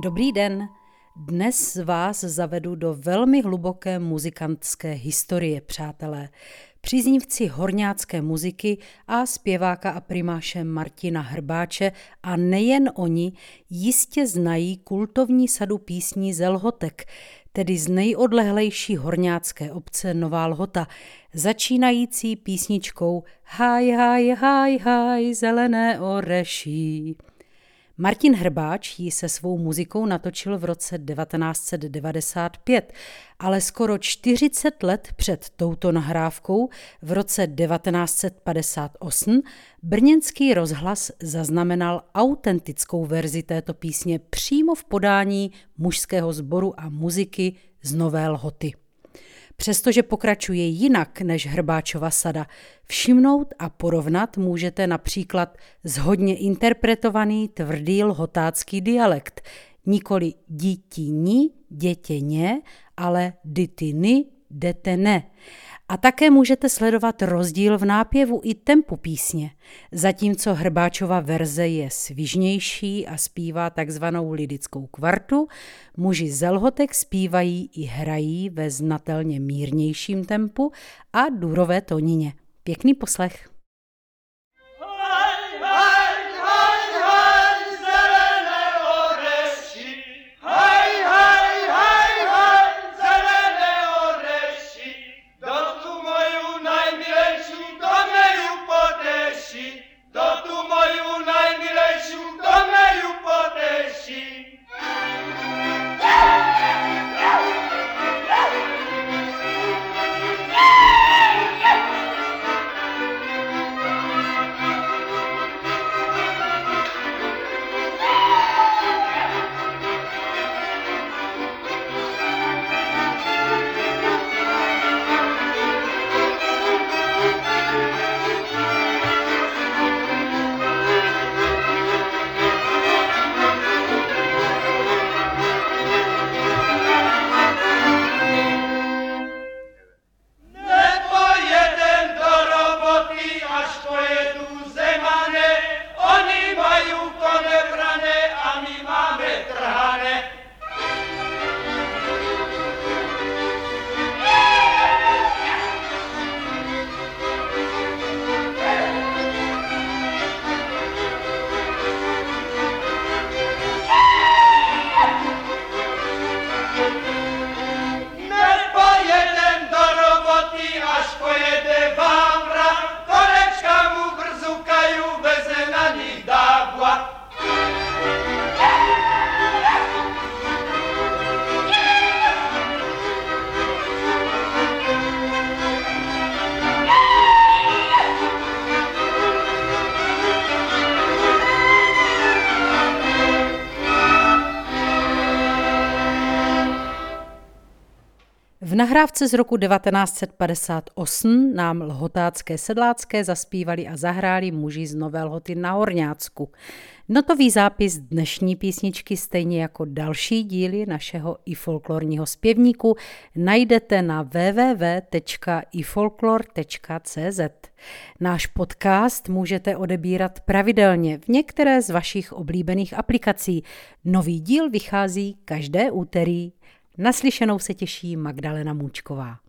Dobrý den. Dnes vás zavedu do velmi hluboké muzikantské historie, přátelé. Příznivci horňácké muziky a zpěváka a primáše Martina Hrbáče a nejen oni jistě znají kultovní sadu písní Zelhotek, tedy z nejodlehlejší horňácké obce Nová Lhota, začínající písničkou Haj, haj, haj, haj, zelené oreší. Martin Hrbáč ji se svou muzikou natočil v roce 1995, ale skoro 40 let před touto nahrávkou v roce 1958 brněnský rozhlas zaznamenal autentickou verzi této písně přímo v podání mužského sboru a muziky z Nové Lhoty. Přestože pokračuje jinak než Hrbáčova sada, všimnout a porovnat můžete například zhodně interpretovaný tvrdý lhotácký dialekt, nikoli dítíni, dětěně, ale dytiny, detene. A také můžete sledovat rozdíl v nápěvu i tempu písně. Zatímco Hrbáčova verze je svižnější a zpívá takzvanou lidickou kvartu, muži Zelhotek zpívají i hrají ve znatelně mírnějším tempu a důrové tonině. Pěkný poslech. V nahrávce z roku 1958 nám lhotácké sedlácké zaspívali a zahráli muži z Nové Lhoty na Horňácku. Notový zápis dnešní písničky, stejně jako další díly našeho i folklorního zpěvníku, najdete na www.ifolklor.cz. Náš podcast můžete odebírat pravidelně v některé z vašich oblíbených aplikací. Nový díl vychází každé úterý. Naslyšenou se těší Magdalena Můčková.